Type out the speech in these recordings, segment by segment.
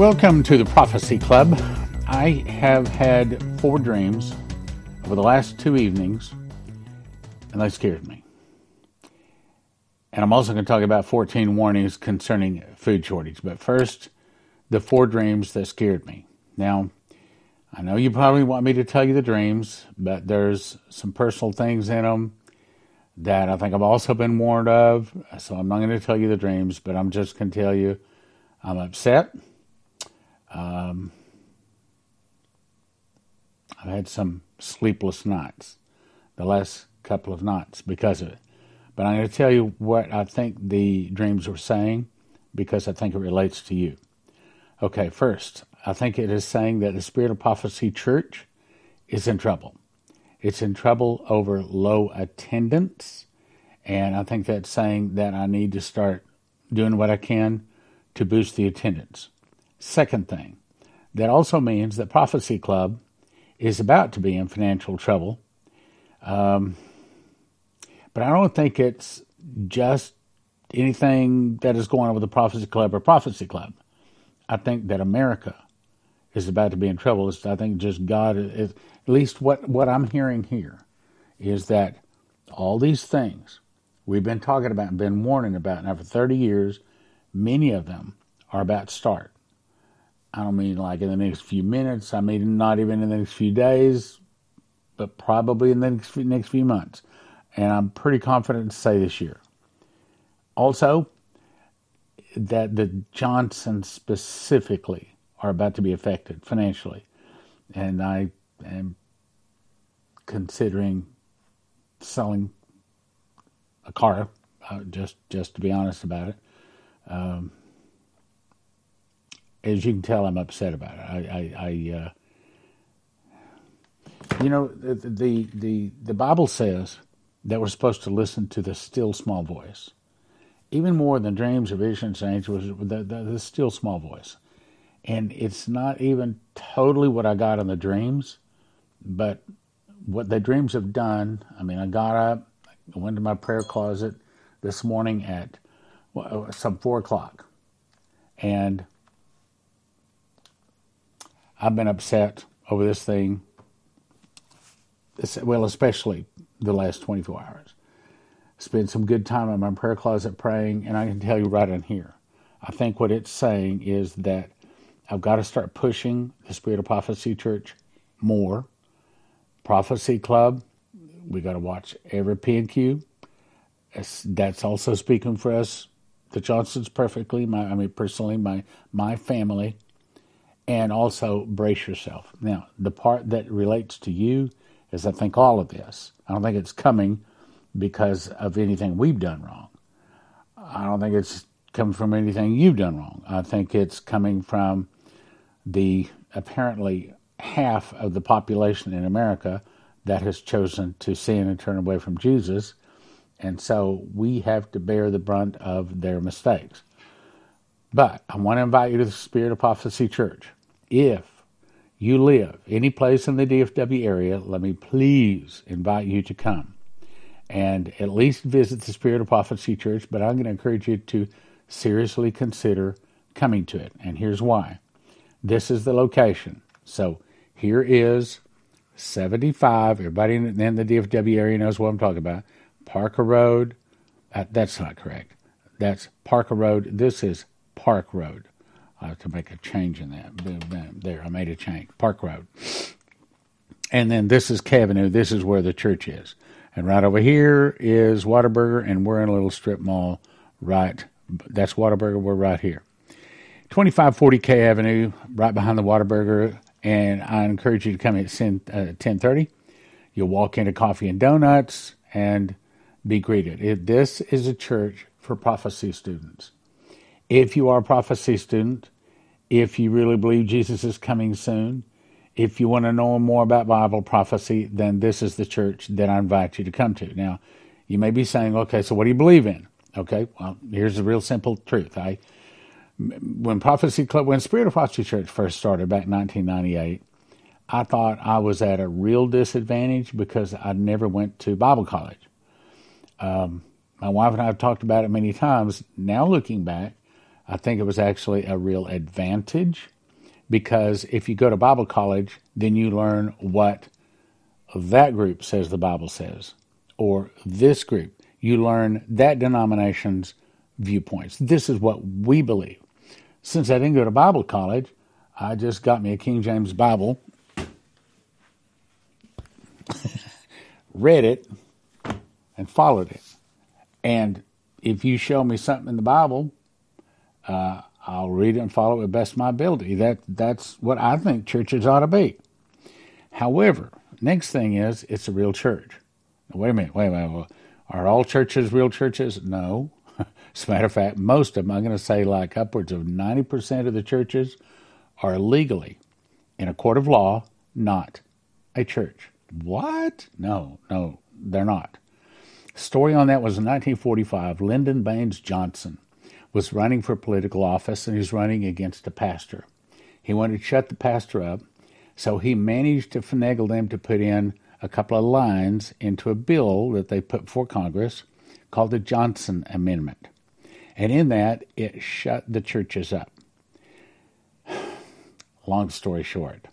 Welcome to the Prophecy Club. I have had four dreams over the last two evenings, and they scared me. And I'm also going to talk about 14 warnings concerning food shortage. But first, the four dreams that scared me. Now, I know you probably want me to tell you the dreams, but there's some personal things in them that I think I've also been warned of. So I'm not going to tell you the dreams, but I'm just going to tell you I'm upset. Um, I've had some sleepless nights the last couple of nights because of it. But I'm going to tell you what I think the dreams were saying because I think it relates to you. Okay, first, I think it is saying that the Spirit of Prophecy Church is in trouble. It's in trouble over low attendance, and I think that's saying that I need to start doing what I can to boost the attendance. Second thing, that also means that Prophecy Club is about to be in financial trouble. Um, but I don't think it's just anything that is going on with the Prophecy Club or Prophecy Club. I think that America is about to be in trouble. It's, I think just God, is, at least what, what I'm hearing here, is that all these things we've been talking about and been warning about now for 30 years, many of them are about to start. I don't mean like in the next few minutes. I mean not even in the next few days, but probably in the next few, next few months. And I'm pretty confident to say this year. Also, that the Johnsons specifically are about to be affected financially, and I am considering selling a car. Uh, just just to be honest about it. Um, as you can tell, I'm upset about it. I, I, I uh, you know, the, the the the Bible says that we're supposed to listen to the still small voice, even more than dreams or visions and angels. The, the, the still small voice, and it's not even totally what I got in the dreams, but what the dreams have done. I mean, I got up, I went to my prayer closet this morning at well, some four o'clock, and I've been upset over this thing, well, especially the last 24 hours. Spent some good time in my prayer closet praying, and I can tell you right in here, I think what it's saying is that I've got to start pushing the Spirit of Prophecy Church more. Prophecy Club, we got to watch every P and Q. That's also speaking for us, the Johnsons, perfectly. My, I mean, personally, my my family and also brace yourself. Now, the part that relates to you is I think all of this. I don't think it's coming because of anything we've done wrong. I don't think it's coming from anything you've done wrong. I think it's coming from the apparently half of the population in America that has chosen to sin and turn away from Jesus. And so we have to bear the brunt of their mistakes. But I want to invite you to the Spirit of Prophecy Church if you live any place in the DFW area, let me please invite you to come and at least visit the Spirit of Prophecy Church. But I'm going to encourage you to seriously consider coming to it. And here's why this is the location. So here is 75. Everybody in the DFW area knows what I'm talking about. Parker Road. Uh, that's not correct. That's Parker Road. This is Park Road. I have to make a change in that. There, I made a change. Park Road. And then this is Avenue. This is where the church is. And right over here is Whataburger, and we're in a little strip mall right. That's Whataburger. We're right here. 2540 K Avenue, right behind the Whataburger. And I encourage you to come at 10, uh, 1030. You'll walk into Coffee and Donuts and be greeted. This is a church for prophecy students. If you are a prophecy student, if you really believe Jesus is coming soon, if you want to know more about Bible prophecy, then this is the church that I invite you to come to. Now, you may be saying, okay, so what do you believe in? Okay, well, here's the real simple truth. I, when Prophecy Club, when Spirit of Prophecy Church first started back in 1998, I thought I was at a real disadvantage because I never went to Bible college. Um, my wife and I have talked about it many times. Now looking back, I think it was actually a real advantage because if you go to Bible college, then you learn what that group says the Bible says, or this group. You learn that denomination's viewpoints. This is what we believe. Since I didn't go to Bible college, I just got me a King James Bible, read it, and followed it. And if you show me something in the Bible, uh, I'll read it and follow it best of my ability. That that's what I think churches ought to be. However, next thing is it's a real church. Now, wait a minute, wait a minute. Are all churches real churches? No. As a matter of fact, most of them, I'm going to say like upwards of 90% of the churches are legally, in a court of law, not a church. What? No, no, they're not. Story on that was in 1945. Lyndon Baines Johnson was running for political office and he's running against a pastor. He wanted to shut the pastor up, so he managed to finagle them to put in a couple of lines into a bill that they put before Congress called the Johnson Amendment. And in that, it shut the churches up. Long story short,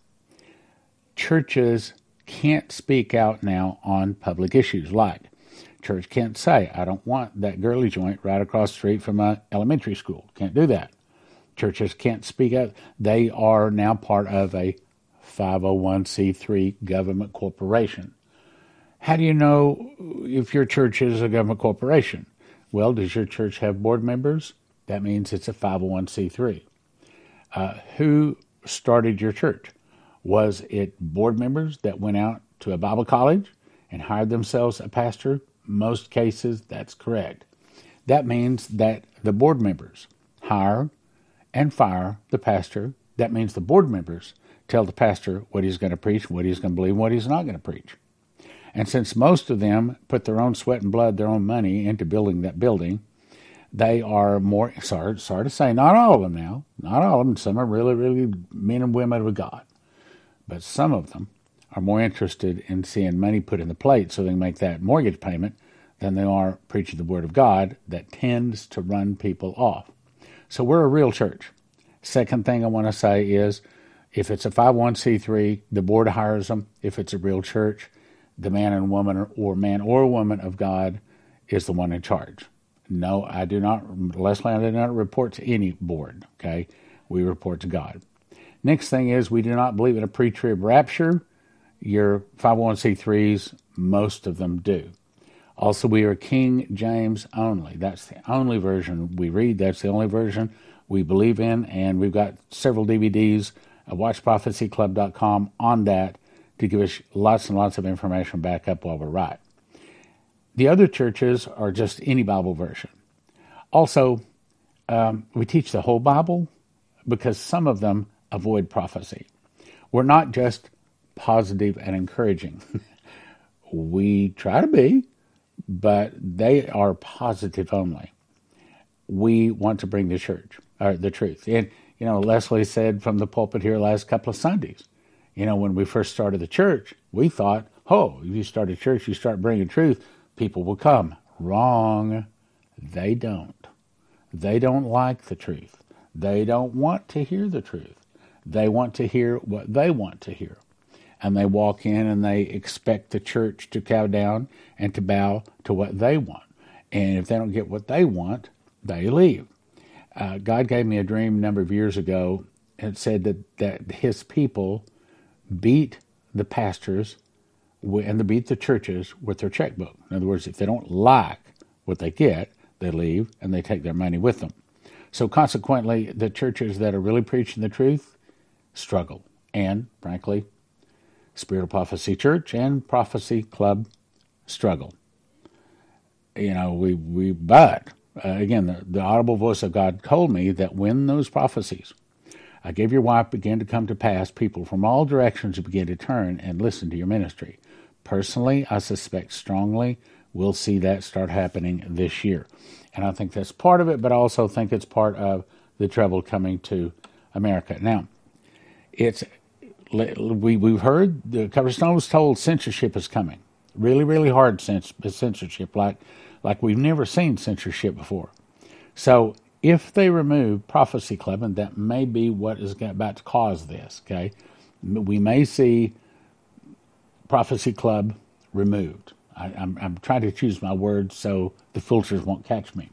churches can't speak out now on public issues like church can't say, I don't want that girly joint right across the street from my elementary school. Can't do that. Churches can't speak out. They are now part of a 501c3 government corporation. How do you know if your church is a government corporation? Well, does your church have board members? That means it's a 501c3. Uh, who started your church? Was it board members that went out to a Bible college and hired themselves a pastor? Most cases, that's correct. That means that the board members hire and fire the pastor. That means the board members tell the pastor what he's going to preach, what he's going to believe, what he's not going to preach. And since most of them put their own sweat and blood, their own money into building that building, they are more sorry, sorry to say, not all of them now, not all of them. Some are really, really men and women of God, but some of them are more interested in seeing money put in the plate so they can make that mortgage payment than they are preaching the Word of God that tends to run people off. So we're a real church. Second thing I want to say is if it's a 501c3, the board hires them. If it's a real church, the man and woman or man or woman of God is the one in charge. No, I do not, Leslie, I do not report to any board, okay? We report to God. Next thing is we do not believe in a pre trib rapture. Your 501c3s, most of them do. Also, we are King James only. That's the only version we read. That's the only version we believe in. And we've got several DVDs at watchprophecyclub.com on that to give us lots and lots of information back up while we're right. The other churches are just any Bible version. Also, um, we teach the whole Bible because some of them avoid prophecy. We're not just positive and encouraging. we try to be, but they are positive only. We want to bring the church, or the truth. And, you know, Leslie said from the pulpit here last couple of Sundays, you know, when we first started the church, we thought, oh, if you start a church, you start bringing truth, people will come. Wrong. They don't. They don't like the truth. They don't want to hear the truth. They want to hear what they want to hear. And they walk in and they expect the church to cow down and to bow to what they want. And if they don't get what they want, they leave. Uh, God gave me a dream a number of years ago and said that, that his people beat the pastors and they beat the churches with their checkbook. In other words, if they don't like what they get, they leave and they take their money with them. So consequently, the churches that are really preaching the truth struggle. And frankly, Spirit of Prophecy Church and Prophecy Club struggle. You know, we, we but uh, again, the, the audible voice of God told me that when those prophecies I gave your wife began to come to pass, people from all directions began to turn and listen to your ministry. Personally, I suspect strongly we'll see that start happening this year. And I think that's part of it, but I also think it's part of the trouble coming to America. Now, it's we we've heard the Coverstone was told censorship is coming. Really, really hard censorship, like like we've never seen censorship before. So if they remove Prophecy Club, and that may be what is about to cause this, okay, we may see Prophecy Club removed. I, am I'm, I'm trying to choose my words so the filters won't catch me.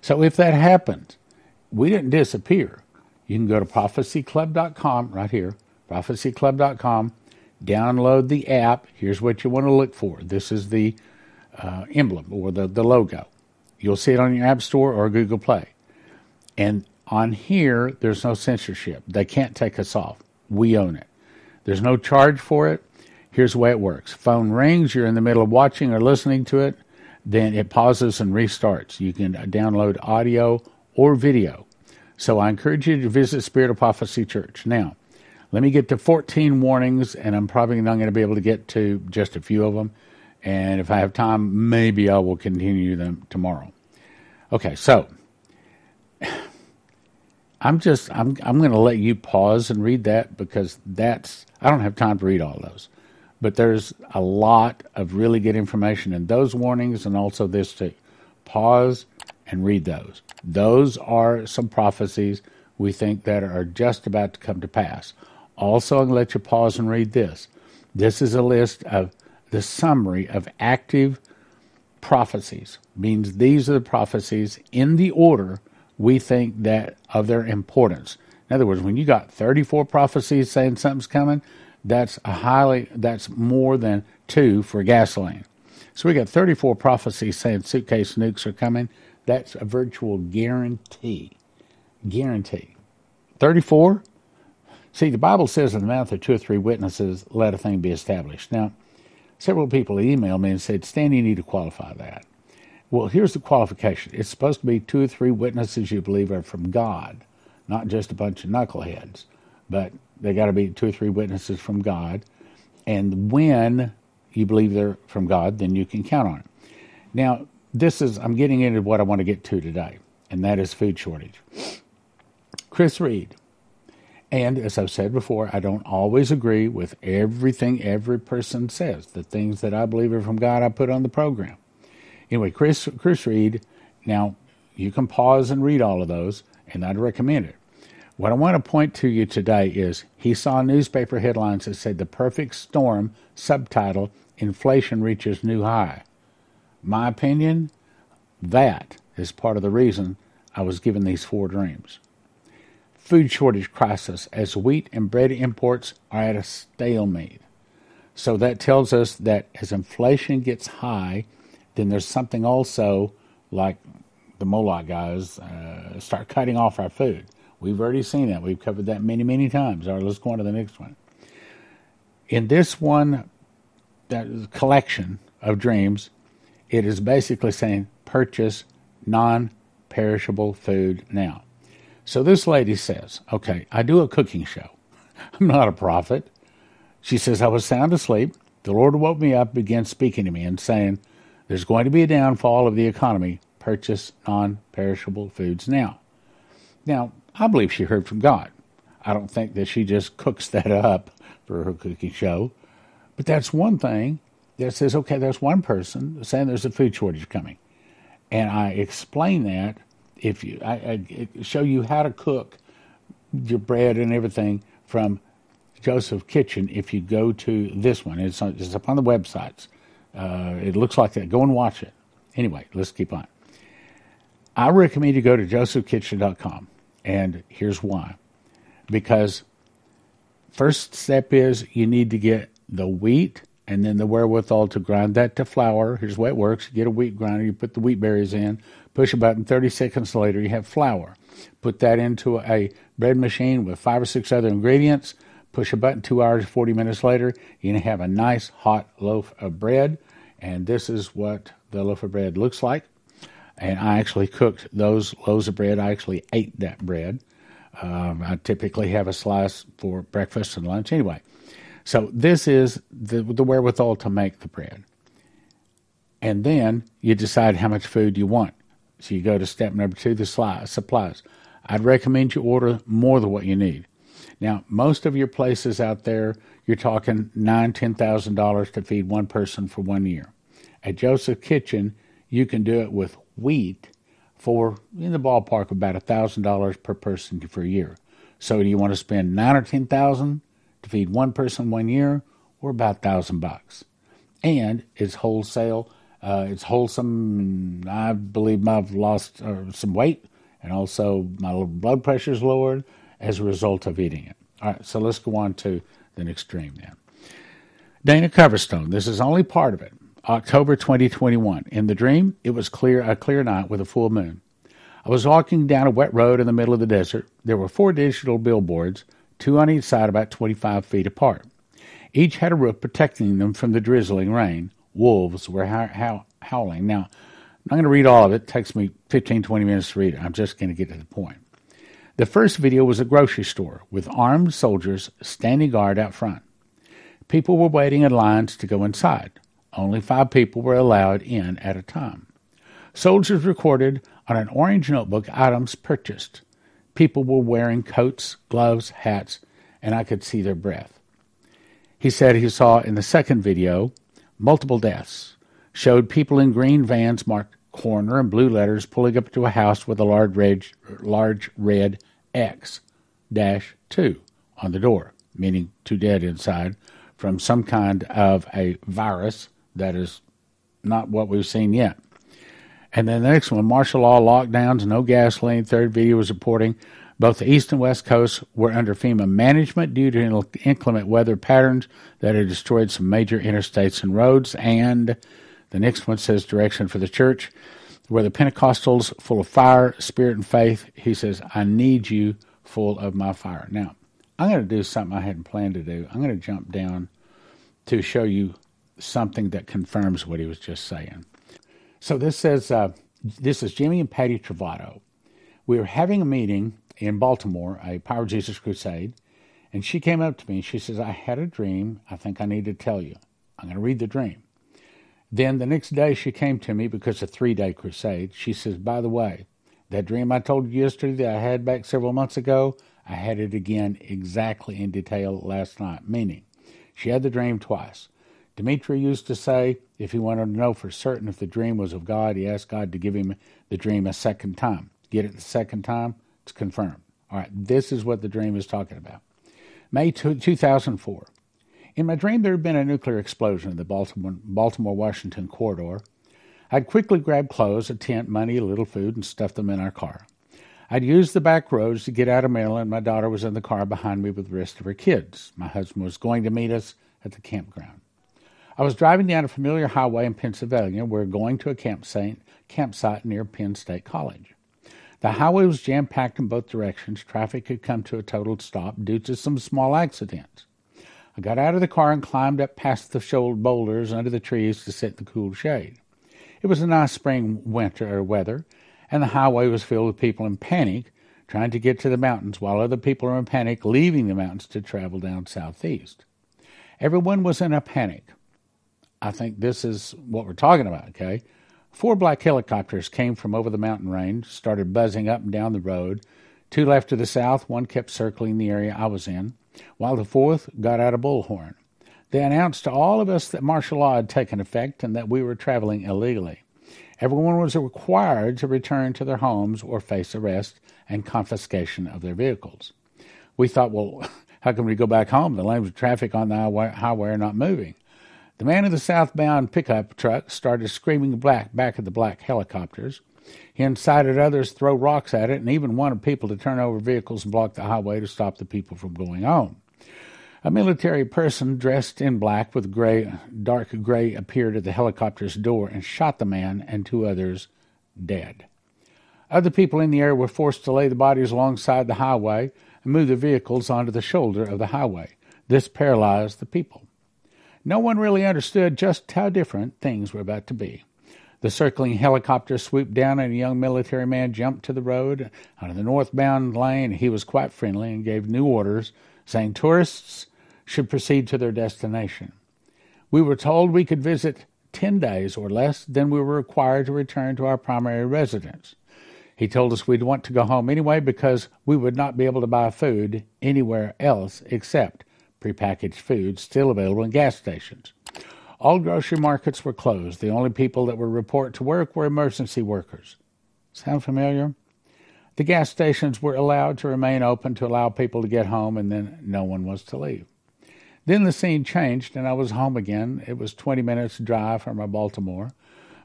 So if that happens, we didn't disappear. You can go to prophecyclub.com right here, prophecyclub.com, download the app. Here's what you want to look for. This is the uh, emblem or the, the logo. You'll see it on your App Store or Google Play. And on here, there's no censorship. They can't take us off. We own it. There's no charge for it. Here's the way it works phone rings, you're in the middle of watching or listening to it, then it pauses and restarts. You can download audio or video. So I encourage you to visit Spirit of Prophecy Church. Now, let me get to 14 warnings, and I'm probably not going to be able to get to just a few of them. And if I have time, maybe I will continue them tomorrow. Okay, so I'm just I'm I'm going to let you pause and read that because that's I don't have time to read all those. But there's a lot of really good information in those warnings and also this too. Pause and read those. Those are some prophecies we think that are just about to come to pass. Also, I'm going to let you pause and read this. This is a list of the summary of active prophecies. Means these are the prophecies in the order we think that of their importance. In other words, when you got 34 prophecies saying something's coming, that's a highly that's more than two for gasoline. So we got 34 prophecies saying suitcase nukes are coming. That's a virtual guarantee. Guarantee. 34? See, the Bible says in the mouth of two or three witnesses, let a thing be established. Now, several people emailed me and said, Stan, you need to qualify that. Well, here's the qualification it's supposed to be two or three witnesses you believe are from God, not just a bunch of knuckleheads. But they got to be two or three witnesses from God. And when you believe they're from God, then you can count on it. Now, this is, I'm getting into what I want to get to today, and that is food shortage. Chris Reed. And as I've said before, I don't always agree with everything every person says. The things that I believe are from God, I put on the program. Anyway, Chris, Chris Reed, now you can pause and read all of those, and I'd recommend it. What I want to point to you today is he saw newspaper headlines that said the perfect storm subtitle inflation reaches new high. My opinion, that is part of the reason I was given these four dreams. Food shortage crisis as wheat and bread imports are at a stalemate. So that tells us that as inflation gets high, then there's something also like the Moloch guys uh, start cutting off our food. We've already seen that. We've covered that many, many times. All right, let's go on to the next one. In this one that collection of dreams, it is basically saying purchase non perishable food now. So this lady says, Okay, I do a cooking show. I'm not a prophet. She says, I was sound asleep. The Lord woke me up, began speaking to me, and saying, There's going to be a downfall of the economy. Purchase non perishable foods now. Now, I believe she heard from God. I don't think that she just cooks that up for her cooking show. But that's one thing that says, okay, there's one person saying there's a food shortage coming. And I explain that if you, I, I show you how to cook your bread and everything from Joseph Kitchen if you go to this one. It's, it's up on the websites. Uh, it looks like that. Go and watch it. Anyway, let's keep on. I recommend you go to josephkitchen.com. And here's why. Because first step is you need to get the wheat and then the wherewithal to grind that to flour. Here's way it works. You get a wheat grinder, you put the wheat berries in, push a button, 30 seconds later, you have flour. Put that into a bread machine with five or six other ingredients, push a button, two hours, 40 minutes later, to have a nice hot loaf of bread. And this is what the loaf of bread looks like and I actually cooked those loaves of bread. I actually ate that bread. Um, I typically have a slice for breakfast and lunch. Anyway, so this is the, the wherewithal to make the bread. And then you decide how much food you want. So you go to step number two, the supplies. I'd recommend you order more than what you need. Now, most of your places out there, you're talking nine, ten thousand dollars to feed one person for one year. At Joseph Kitchen, you can do it with wheat for in the ballpark about a thousand dollars per person for a year. So do you want to spend nine or ten thousand to feed one person one year, or about thousand bucks? And it's wholesale. Uh, it's wholesome. I believe I've lost uh, some weight, and also my blood pressure is lowered as a result of eating it. All right, so let's go on to the extreme then. Dana Coverstone. This is only part of it. October 2021. In the dream, it was clear a clear night with a full moon. I was walking down a wet road in the middle of the desert. There were four digital billboards, two on each side about 25 feet apart. Each had a roof protecting them from the drizzling rain. Wolves were how, how, howling. Now, I'm not going to read all of it. It takes me 15, 20 minutes to read it. I'm just going to get to the point. The first video was a grocery store with armed soldiers standing guard out front. People were waiting in lines to go inside. Only five people were allowed in at a time. Soldiers recorded on an orange notebook items purchased. People were wearing coats, gloves, hats, and I could see their breath. He said he saw in the second video multiple deaths, showed people in green vans marked corner and blue letters pulling up to a house with a large red, large red X dash 2 on the door, meaning two dead inside, from some kind of a virus that is not what we've seen yet. And then the next one, martial law lockdowns, no gasoline. Third video was reporting both the east and west coasts were under FEMA management due to inclement weather patterns that had destroyed some major interstates and roads. And the next one says direction for the church, where the Pentecostals full of fire, spirit, and faith. He says, I need you full of my fire. Now, I'm going to do something I hadn't planned to do. I'm going to jump down to show you something that confirms what he was just saying. So this says, uh, this is Jimmy and Patty Travato. We were having a meeting in Baltimore, a Power Jesus Crusade, and she came up to me and she says, I had a dream. I think I need to tell you. I'm going to read the dream. Then the next day she came to me because a three day crusade. She says, By the way, that dream I told you yesterday that I had back several months ago, I had it again exactly in detail last night. Meaning, she had the dream twice. Dumitru used to say if he wanted to know for certain if the dream was of God, he asked God to give him the dream a second time. Get it the second time, it's confirmed. All right, this is what the dream is talking about. May 2004. In my dream, there had been a nuclear explosion in the Baltimore Washington corridor. I'd quickly grabbed clothes, a tent, money, a little food, and stuffed them in our car. I'd used the back roads to get out of Maryland. My daughter was in the car behind me with the rest of her kids. My husband was going to meet us at the campground. I was driving down a familiar highway in Pennsylvania. We were going to a campsite, campsite near Penn State College. The highway was jam packed in both directions. Traffic had come to a total stop due to some small accidents. I got out of the car and climbed up past the shoulder boulders under the trees to sit in the cool shade. It was a nice spring winter weather, and the highway was filled with people in panic trying to get to the mountains, while other people were in panic leaving the mountains to travel down southeast. Everyone was in a panic. I think this is what we're talking about, okay? Four black helicopters came from over the mountain range, started buzzing up and down the road. Two left to the south, one kept circling the area I was in, while the fourth got out a bullhorn. They announced to all of us that martial law had taken effect and that we were traveling illegally. Everyone was required to return to their homes or face arrest and confiscation of their vehicles. We thought, well, how can we go back home? The lanes of traffic on the highway are not moving. The man in the southbound pickup truck started screaming black back at the black helicopters. He incited others to throw rocks at it and even wanted people to turn over vehicles and block the highway to stop the people from going on. A military person dressed in black with gray, dark gray appeared at the helicopter's door and shot the man and two others dead. Other people in the area were forced to lay the bodies alongside the highway and move the vehicles onto the shoulder of the highway. This paralyzed the people. No one really understood just how different things were about to be. The circling helicopter swooped down, and a young military man jumped to the road out of the northbound lane. He was quite friendly and gave new orders, saying tourists should proceed to their destination. We were told we could visit 10 days or less, then we were required to return to our primary residence. He told us we'd want to go home anyway because we would not be able to buy food anywhere else except prepackaged food still available in gas stations. All grocery markets were closed. The only people that were report to work were emergency workers. Sound familiar? The gas stations were allowed to remain open to allow people to get home, and then no one was to leave. Then the scene changed, and I was home again. It was 20 minutes drive from Baltimore.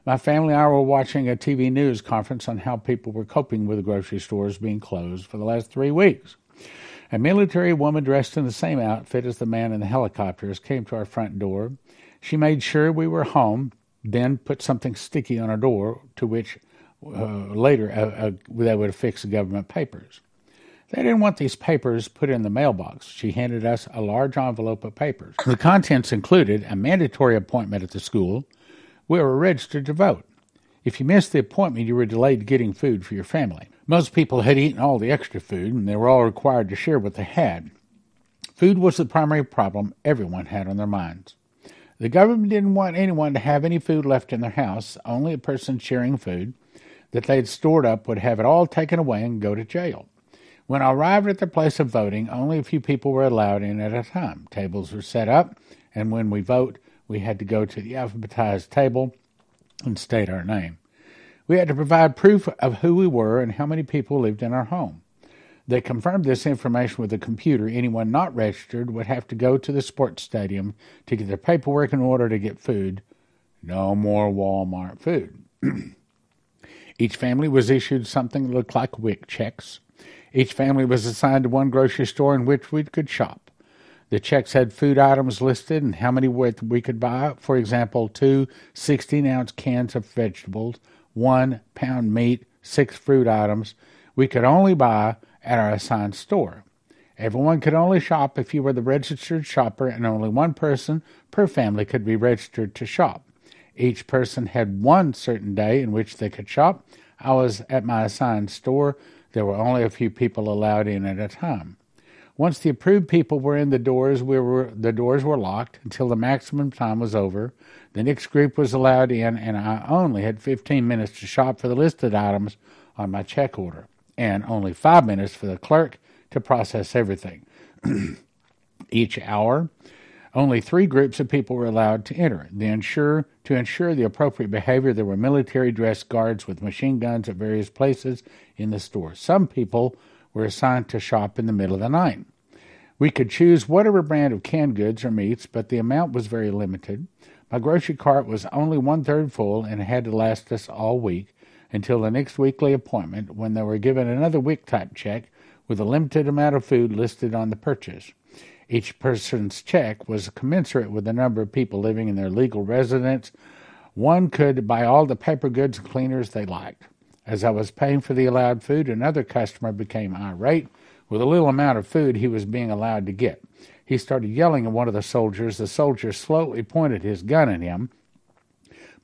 My family and I were watching a TV news conference on how people were coping with the grocery stores being closed for the last three weeks. A military woman dressed in the same outfit as the man in the helicopters came to our front door. She made sure we were home, then put something sticky on our door, to which uh, later uh, uh, they would affix government papers. They didn't want these papers put in the mailbox. She handed us a large envelope of papers. The contents included a mandatory appointment at the school. We were registered to vote. If you missed the appointment, you were delayed getting food for your family. Most people had eaten all the extra food, and they were all required to share what they had. Food was the primary problem everyone had on their minds. The government didn't want anyone to have any food left in their house. Only a person sharing food that they had stored up would have it all taken away and go to jail. When I arrived at the place of voting, only a few people were allowed in at a time. Tables were set up, and when we vote, we had to go to the alphabetized table and state our name. We had to provide proof of who we were and how many people lived in our home. They confirmed this information with a computer. Anyone not registered would have to go to the sports stadium to get their paperwork in order to get food. No more Walmart food. Each family was issued something that looked like WIC checks. Each family was assigned to one grocery store in which we could shop. The checks had food items listed and how many we could buy. For example, two 16 ounce cans of vegetables, one pound meat, six fruit items we could only buy at our assigned store. Everyone could only shop if you were the registered shopper, and only one person per family could be registered to shop. Each person had one certain day in which they could shop. I was at my assigned store. There were only a few people allowed in at a time. Once the approved people were in the doors, we were, the doors were locked until the maximum time was over. The next group was allowed in, and I only had 15 minutes to shop for the listed items on my check order, and only five minutes for the clerk to process everything. Each hour, only three groups of people were allowed to enter. The to ensure the appropriate behavior, there were military dressed guards with machine guns at various places in the store. Some people were assigned to shop in the middle of the night. We could choose whatever brand of canned goods or meats, but the amount was very limited. My grocery cart was only one third full and had to last us all week until the next weekly appointment when they were given another week type check with a limited amount of food listed on the purchase. Each person's check was commensurate with the number of people living in their legal residence. One could buy all the paper goods and cleaners they liked. As I was paying for the allowed food, another customer became irate with the little amount of food he was being allowed to get. He started yelling at one of the soldiers. The soldier slowly pointed his gun at him,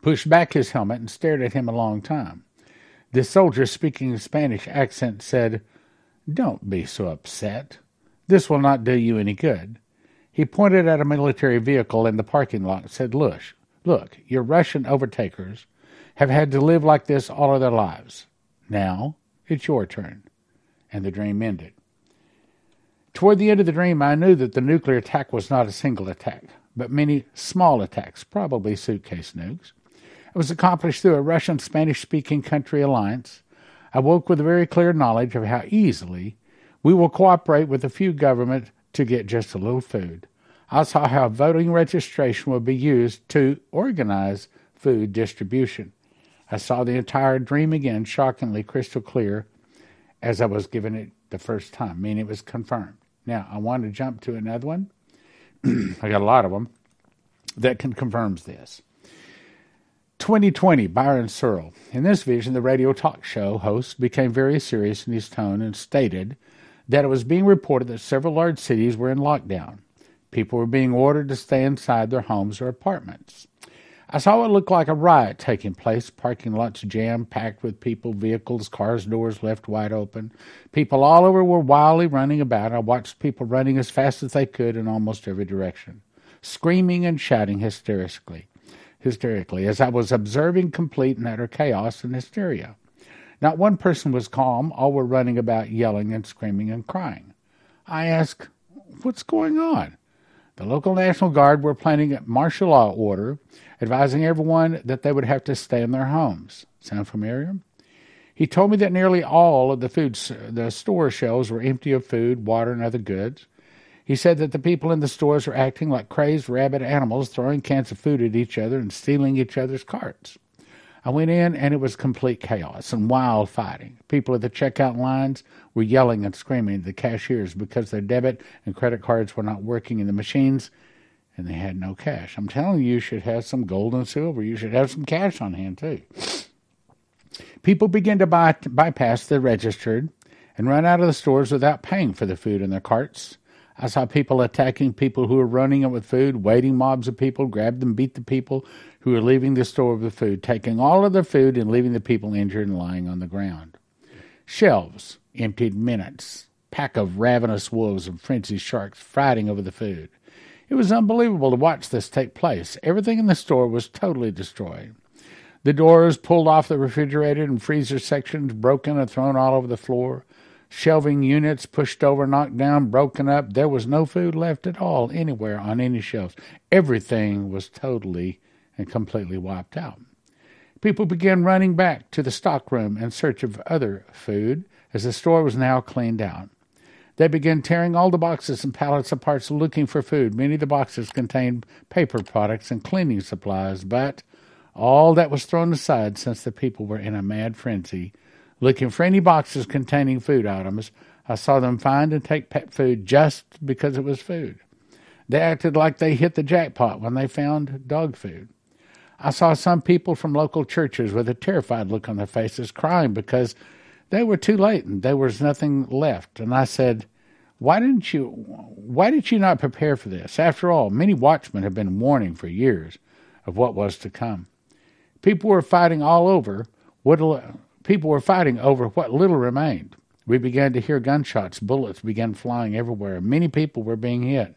pushed back his helmet, and stared at him a long time. The soldier, speaking in Spanish accent, said, Don't be so upset. This will not do you any good. He pointed at a military vehicle in the parking lot and said, Look, look, your Russian overtakers have had to live like this all of their lives. Now it's your turn. And the dream ended. Toward the end of the dream, I knew that the nuclear attack was not a single attack, but many small attacks, probably suitcase nukes. It was accomplished through a Russian Spanish speaking country alliance. I woke with a very clear knowledge of how easily we will cooperate with a few governments to get just a little food. I saw how voting registration would be used to organize food distribution. I saw the entire dream again, shockingly crystal clear, as I was given it the first time, meaning it was confirmed. Now, I want to jump to another one. I got a lot of them that can confirms this. 2020, Byron Searle. In this vision, the radio talk show host became very serious in his tone and stated that it was being reported that several large cities were in lockdown. People were being ordered to stay inside their homes or apartments. I saw what looked like a riot taking place, parking lots jam packed with people, vehicles, cars' doors left wide open. People all over were wildly running about. I watched people running as fast as they could in almost every direction, screaming and shouting hysterically, hysterically, as I was observing complete and utter chaos and hysteria. Not one person was calm. All were running about yelling and screaming and crying. I asked, What's going on? The local National Guard were planning a martial law order, advising everyone that they would have to stay in their homes. Sound familiar? He told me that nearly all of the food the store shelves were empty of food, water, and other goods. He said that the people in the stores were acting like crazed rabid animals, throwing cans of food at each other and stealing each other's carts. I went in and it was complete chaos and wild fighting. People at the checkout lines were yelling and screaming at the cashiers because their debit and credit cards were not working in the machines and they had no cash. I'm telling you, you should have some gold and silver. You should have some cash on hand too. People began to buy, bypass the registered and run out of the stores without paying for the food in their carts. I saw people attacking people who were running it with food, waiting mobs of people, grabbed them, beat the people who were leaving the store with food, taking all of their food and leaving the people injured and lying on the ground. Shelves emptied minutes, pack of ravenous wolves and frenzied sharks fighting over the food. It was unbelievable to watch this take place. Everything in the store was totally destroyed. The doors pulled off the refrigerator and freezer sections, broken and thrown all over the floor shelving units pushed over, knocked down, broken up. There was no food left at all anywhere on any shelves. Everything was totally and completely wiped out. People began running back to the stockroom in search of other food as the store was now cleaned out. They began tearing all the boxes and pallets apart looking for food. Many of the boxes contained paper products and cleaning supplies, but all that was thrown aside since the people were in a mad frenzy looking for any boxes containing food items. I saw them find and take pet food just because it was food. They acted like they hit the jackpot when they found dog food. I saw some people from local churches with a terrified look on their faces crying because they were too late and there was nothing left. And I said, why didn't you why did you not prepare for this? After all, many watchmen have been warning for years of what was to come. People were fighting all over what People were fighting over what little remained. We began to hear gunshots. Bullets began flying everywhere. Many people were being hit.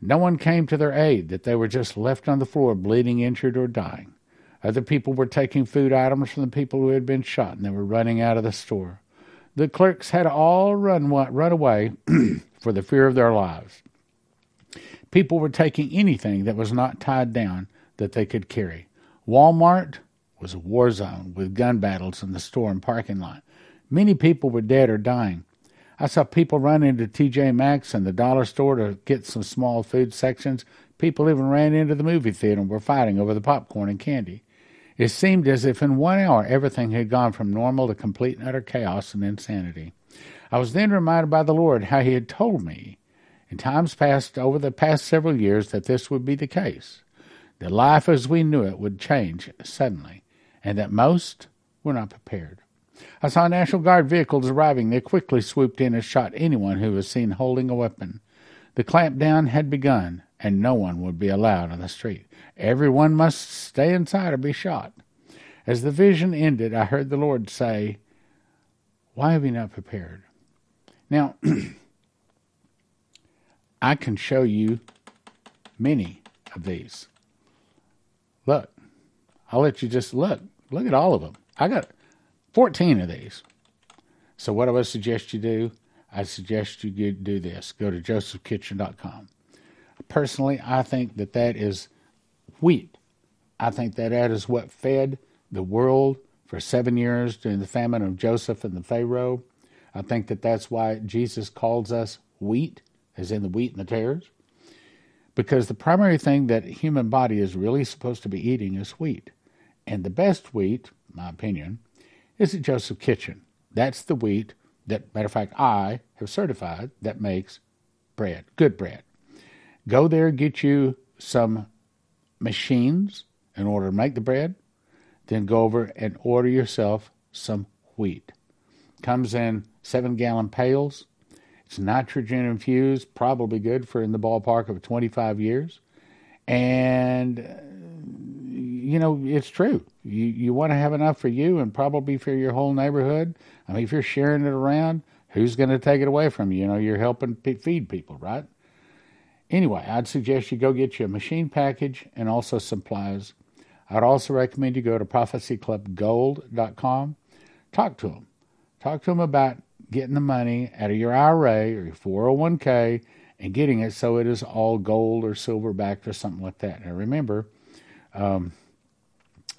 No one came to their aid, that they were just left on the floor, bleeding, injured, or dying. Other people were taking food items from the people who had been shot, and they were running out of the store. The clerks had all run, run away for the fear of their lives. People were taking anything that was not tied down that they could carry. Walmart was a war zone with gun battles in the store and parking lot. Many people were dead or dying. I saw people run into TJ Maxx and the dollar store to get some small food sections. People even ran into the movie theater and were fighting over the popcorn and candy. It seemed as if in one hour everything had gone from normal to complete and utter chaos and insanity. I was then reminded by the Lord how He had told me in times past over the past several years that this would be the case. That life as we knew it would change suddenly and that most were not prepared. I saw National Guard vehicles arriving. They quickly swooped in and shot anyone who was seen holding a weapon. The clampdown had begun, and no one would be allowed on the street. Everyone must stay inside or be shot. As the vision ended, I heard the Lord say, Why have you not prepared? Now, I can show you many of these. Look, I'll let you just look. Look at all of them. I got 14 of these. So, what I would suggest you do, I suggest you do this. Go to josephkitchen.com. Personally, I think that that is wheat. I think that that is what fed the world for seven years during the famine of Joseph and the Pharaoh. I think that that's why Jesus calls us wheat, as in the wheat and the tares, because the primary thing that human body is really supposed to be eating is wheat. And the best wheat, my opinion, is at Joseph Kitchen. That's the wheat that, matter of fact, I have certified that makes bread, good bread. Go there, get you some machines in order to make the bread. Then go over and order yourself some wheat. Comes in seven gallon pails. It's nitrogen infused, probably good for in the ballpark of 25 years. And you know, it's true. You you want to have enough for you and probably for your whole neighborhood. I mean, if you're sharing it around, who's going to take it away from you? You know, you're helping feed people, right? Anyway, I'd suggest you go get you a machine package and also supplies. I'd also recommend you go to prophecyclubgold.com. Talk to them. Talk to them about getting the money out of your IRA or your 401k and getting it so it is all gold or silver backed or something like that. Now remember, um,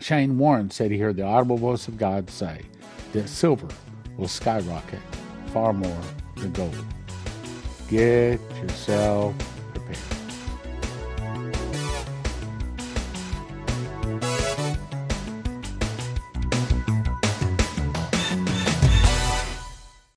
Shane Warren said he heard the audible voice of God say that silver will skyrocket far more than gold. Get yourself